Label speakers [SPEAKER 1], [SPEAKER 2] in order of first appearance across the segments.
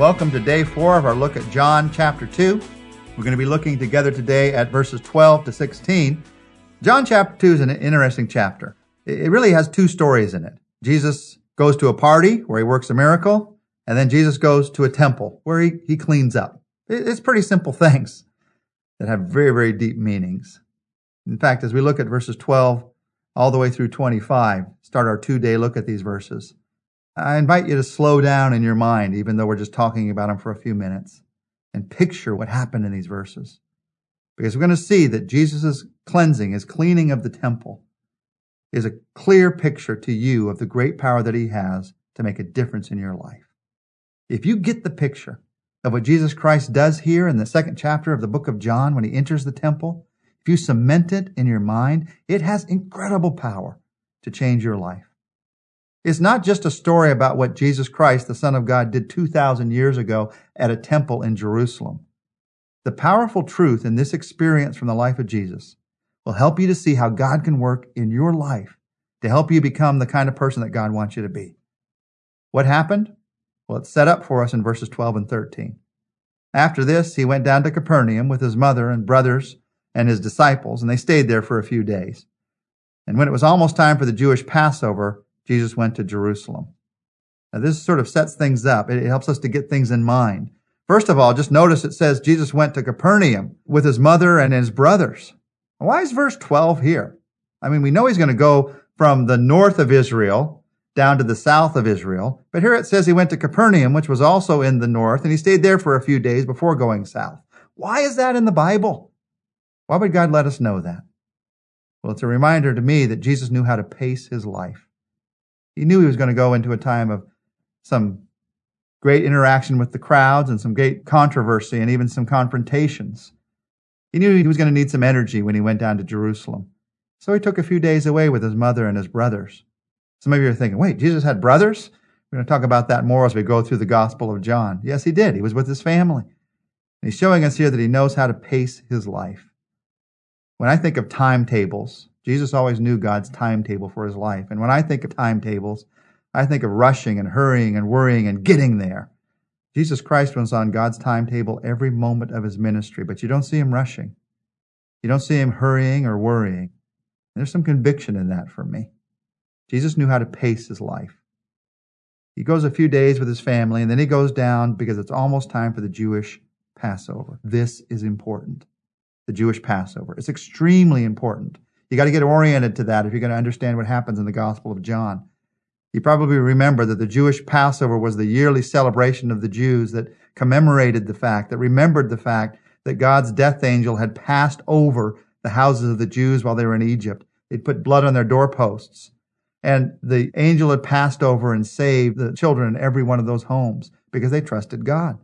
[SPEAKER 1] Welcome to day four of our look at John chapter 2. We're going to be looking together today at verses 12 to 16. John chapter 2 is an interesting chapter. It really has two stories in it. Jesus goes to a party where he works a miracle, and then Jesus goes to a temple where he, he cleans up. It's pretty simple things that have very, very deep meanings. In fact, as we look at verses 12 all the way through 25, start our two day look at these verses, I invite you to slow down in your mind, even though we're just talking about them for a few minutes, and picture what happened in these verses. Because we're going to see that Jesus' cleansing, his cleaning of the temple, is a clear picture to you of the great power that he has to make a difference in your life. If you get the picture of what Jesus Christ does here in the second chapter of the book of John when he enters the temple, if you cement it in your mind, it has incredible power to change your life. It's not just a story about what Jesus Christ, the Son of God, did 2,000 years ago at a temple in Jerusalem. The powerful truth in this experience from the life of Jesus will help you to see how God can work in your life to help you become the kind of person that God wants you to be. What happened? Well, it's set up for us in verses 12 and 13. After this, he went down to Capernaum with his mother and brothers and his disciples, and they stayed there for a few days. And when it was almost time for the Jewish Passover, Jesus went to Jerusalem. Now, this sort of sets things up. It helps us to get things in mind. First of all, just notice it says Jesus went to Capernaum with his mother and his brothers. Why is verse 12 here? I mean, we know he's going to go from the north of Israel down to the south of Israel, but here it says he went to Capernaum, which was also in the north, and he stayed there for a few days before going south. Why is that in the Bible? Why would God let us know that? Well, it's a reminder to me that Jesus knew how to pace his life. He knew he was going to go into a time of some great interaction with the crowds and some great controversy and even some confrontations. He knew he was going to need some energy when he went down to Jerusalem. So he took a few days away with his mother and his brothers. Some of you are thinking, wait, Jesus had brothers? We're going to talk about that more as we go through the Gospel of John. Yes, he did. He was with his family. And he's showing us here that he knows how to pace his life. When I think of timetables, Jesus always knew God's timetable for his life. And when I think of timetables, I think of rushing and hurrying and worrying and getting there. Jesus Christ was on God's timetable every moment of his ministry, but you don't see him rushing. You don't see him hurrying or worrying. There's some conviction in that for me. Jesus knew how to pace his life. He goes a few days with his family and then he goes down because it's almost time for the Jewish Passover. This is important. The Jewish Passover. It's extremely important. You got to get oriented to that if you're going to understand what happens in the Gospel of John. You probably remember that the Jewish Passover was the yearly celebration of the Jews that commemorated the fact, that remembered the fact that God's death angel had passed over the houses of the Jews while they were in Egypt. They'd put blood on their doorposts. And the angel had passed over and saved the children in every one of those homes because they trusted God.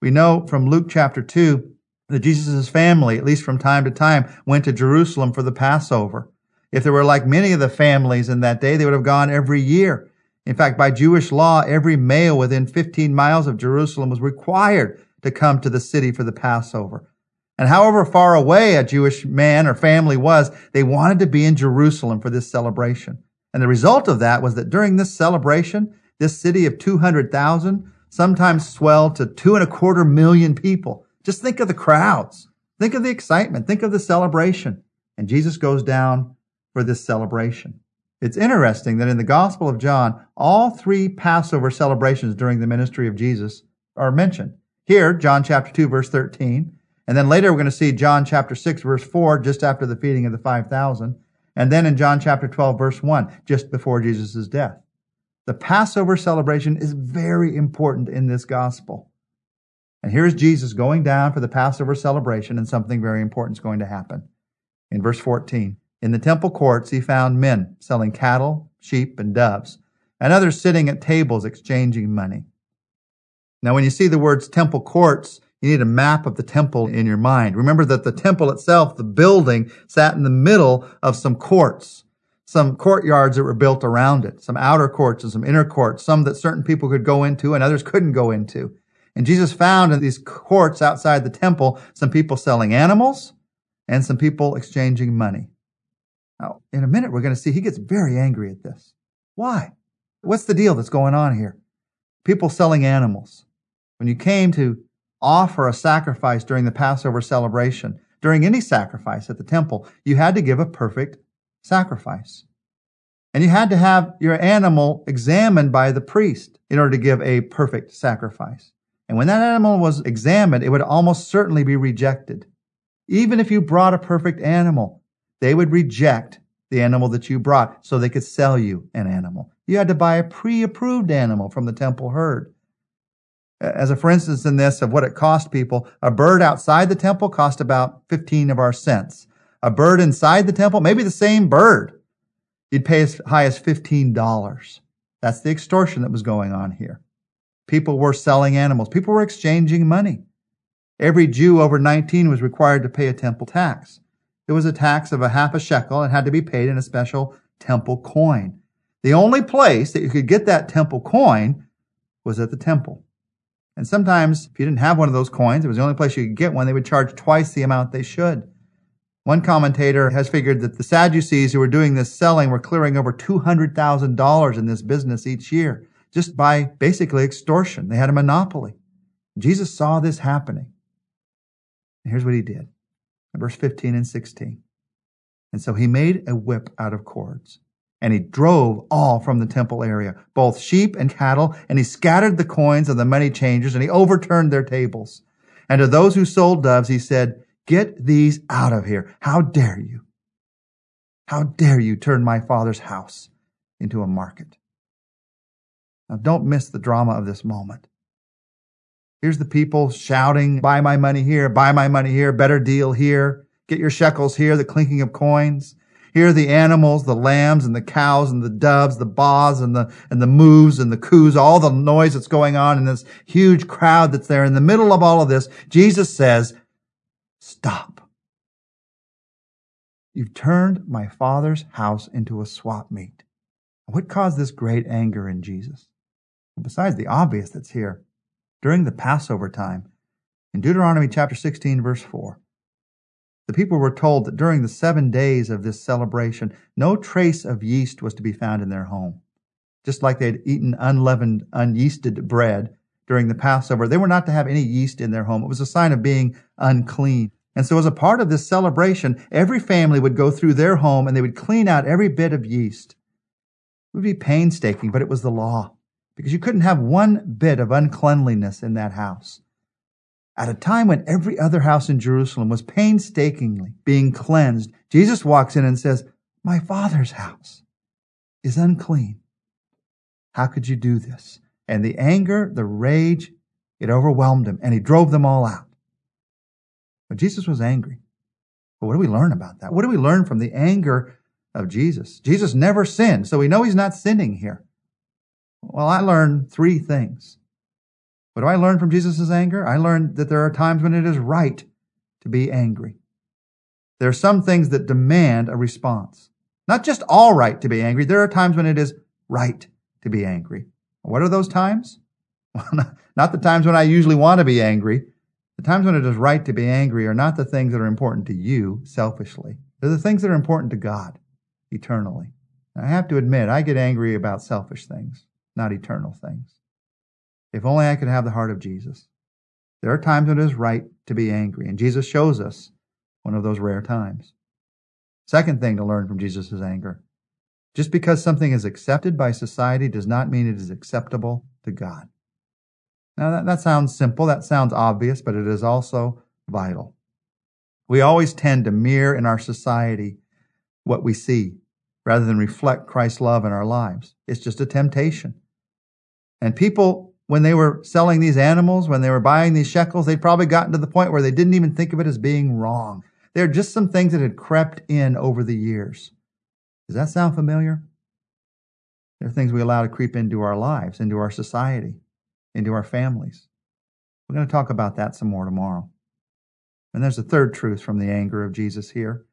[SPEAKER 1] We know from Luke chapter 2 that Jesus' family, at least from time to time, went to Jerusalem for the Passover. If there were like many of the families in that day, they would have gone every year. In fact, by Jewish law, every male within 15 miles of Jerusalem was required to come to the city for the Passover. And however far away a Jewish man or family was, they wanted to be in Jerusalem for this celebration. And the result of that was that during this celebration, this city of 200,000 sometimes swelled to two and a quarter million people. Just think of the crowds. Think of the excitement. Think of the celebration. And Jesus goes down for this celebration. It's interesting that in the Gospel of John, all three Passover celebrations during the ministry of Jesus are mentioned. Here, John chapter 2, verse 13. And then later we're going to see John chapter 6, verse 4, just after the feeding of the 5,000. And then in John chapter 12, verse 1, just before Jesus' death. The Passover celebration is very important in this gospel. And here's Jesus going down for the Passover celebration, and something very important is going to happen. In verse 14, in the temple courts, he found men selling cattle, sheep, and doves, and others sitting at tables exchanging money. Now, when you see the words temple courts, you need a map of the temple in your mind. Remember that the temple itself, the building, sat in the middle of some courts, some courtyards that were built around it, some outer courts and some inner courts, some that certain people could go into and others couldn't go into. And Jesus found in these courts outside the temple some people selling animals and some people exchanging money. Now, in a minute, we're going to see he gets very angry at this. Why? What's the deal that's going on here? People selling animals. When you came to offer a sacrifice during the Passover celebration, during any sacrifice at the temple, you had to give a perfect sacrifice. And you had to have your animal examined by the priest in order to give a perfect sacrifice. And when that animal was examined, it would almost certainly be rejected. Even if you brought a perfect animal, they would reject the animal that you brought so they could sell you an animal. You had to buy a pre-approved animal from the temple herd. As a for instance in this of what it cost people, a bird outside the temple cost about 15 of our cents. A bird inside the temple, maybe the same bird, you'd pay as high as $15. That's the extortion that was going on here. People were selling animals. People were exchanging money. Every Jew over 19 was required to pay a temple tax. It was a tax of a half a shekel and had to be paid in a special temple coin. The only place that you could get that temple coin was at the temple. And sometimes, if you didn't have one of those coins, it was the only place you could get one, they would charge twice the amount they should. One commentator has figured that the Sadducees who were doing this selling were clearing over $200,000 in this business each year just by basically extortion. They had a monopoly. Jesus saw this happening. And here's what he did. Verse 15 and 16. And so he made a whip out of cords and he drove all from the temple area, both sheep and cattle, and he scattered the coins of the money changers, and he overturned their tables. And to those who sold doves, he said, Get these out of here. How dare you? How dare you turn my father's house into a market? Now, don't miss the drama of this moment. Here's the people shouting, Buy my money here, buy my money here, better deal here, get your shekels here, the clinking of coins. Here are the animals, the lambs and the cows and the doves, the baws and the, and the moves and the coos, all the noise that's going on in this huge crowd that's there. In the middle of all of this, Jesus says, stop. You've turned my father's house into a swap meet. What caused this great anger in Jesus? Besides the obvious that's here, during the Passover time, in Deuteronomy chapter 16 verse 4, the people were told that during the seven days of this celebration, no trace of yeast was to be found in their home. Just like they had eaten unleavened, unyeasted bread during the Passover, they were not to have any yeast in their home. It was a sign of being unclean. And so as a part of this celebration, every family would go through their home and they would clean out every bit of yeast. It would be painstaking, but it was the law because you couldn't have one bit of uncleanliness in that house at a time when every other house in Jerusalem was painstakingly being cleansed, Jesus walks in and says, My Father's house is unclean. How could you do this? And the anger, the rage, it overwhelmed him and he drove them all out. But Jesus was angry. But what do we learn about that? What do we learn from the anger of Jesus? Jesus never sinned, so we know he's not sinning here. Well, I learned three things. What do I learn from Jesus' anger? I learned that there are times when it is right to be angry. There are some things that demand a response. Not just all right to be angry. There are times when it is right to be angry. What are those times? Well, not the times when I usually want to be angry. The times when it is right to be angry are not the things that are important to you selfishly. They're the things that are important to God eternally. I have to admit, I get angry about selfish things, not eternal things. If only I could have the heart of Jesus. There are times when it is right to be angry, and Jesus shows us one of those rare times. Second thing to learn from Jesus' anger. Just because something is accepted by society does not mean it is acceptable to God. Now that, that sounds simple, that sounds obvious, but it is also vital. We always tend to mirror in our society what we see rather than reflect Christ's love in our lives. It's just a temptation. And people when they were selling these animals, when they were buying these shekels, they'd probably gotten to the point where they didn't even think of it as being wrong. They're just some things that had crept in over the years. Does that sound familiar? There are things we allow to creep into our lives, into our society, into our families. We're going to talk about that some more tomorrow. And there's a third truth from the anger of Jesus here.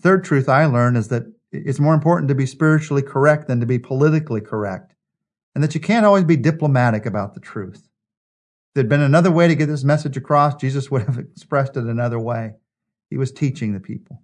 [SPEAKER 1] Third truth I learned is that it's more important to be spiritually correct than to be politically correct and that you can't always be diplomatic about the truth. If there'd been another way to get this message across, Jesus would have expressed it another way. He was teaching the people.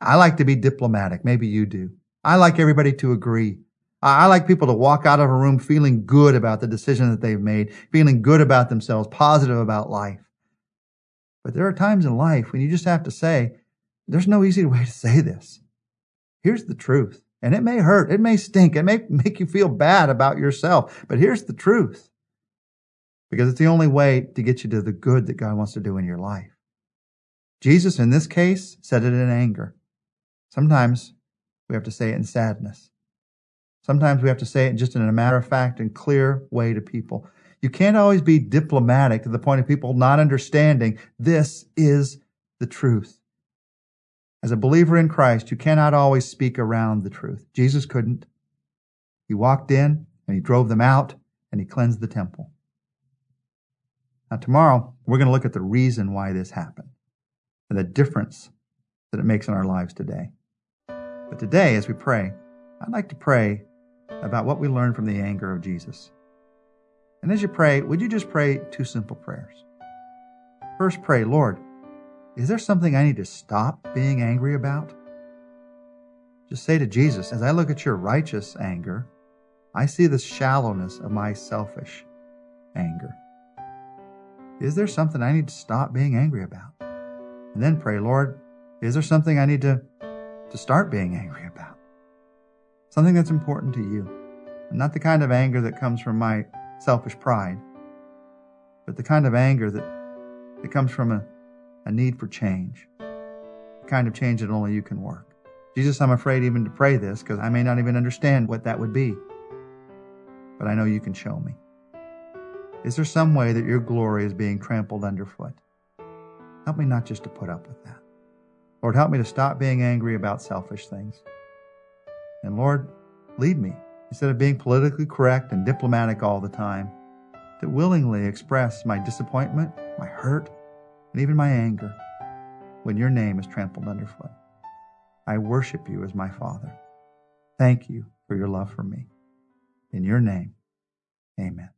[SPEAKER 1] I like to be diplomatic. Maybe you do. I like everybody to agree. I like people to walk out of a room feeling good about the decision that they've made, feeling good about themselves, positive about life. But there are times in life when you just have to say, there's no easy way to say this. Here's the truth. And it may hurt. It may stink. It may make you feel bad about yourself. But here's the truth. Because it's the only way to get you to the good that God wants to do in your life. Jesus, in this case, said it in anger. Sometimes we have to say it in sadness. Sometimes we have to say it just in a matter of fact and clear way to people. You can't always be diplomatic to the point of people not understanding this is the truth. As a believer in Christ, you cannot always speak around the truth. Jesus couldn't. He walked in and he drove them out and he cleansed the temple. Now, tomorrow, we're going to look at the reason why this happened and the difference that it makes in our lives today. But today, as we pray, I'd like to pray about what we learned from the anger of Jesus. And as you pray, would you just pray two simple prayers? First, pray, Lord, is there something I need to stop being angry about? Just say to Jesus, as I look at your righteous anger, I see the shallowness of my selfish anger. Is there something I need to stop being angry about? And then pray, Lord, is there something I need to, to start being angry about? Something that's important to you. And not the kind of anger that comes from my selfish pride, but the kind of anger that, that comes from a a need for change, the kind of change that only you can work. Jesus, I'm afraid even to pray this because I may not even understand what that would be, but I know you can show me. Is there some way that your glory is being trampled underfoot? Help me not just to put up with that. Lord, help me to stop being angry about selfish things. And Lord, lead me, instead of being politically correct and diplomatic all the time, to willingly express my disappointment, my hurt, and even my anger when your name is trampled underfoot. I worship you as my Father. Thank you for your love for me. In your name, amen.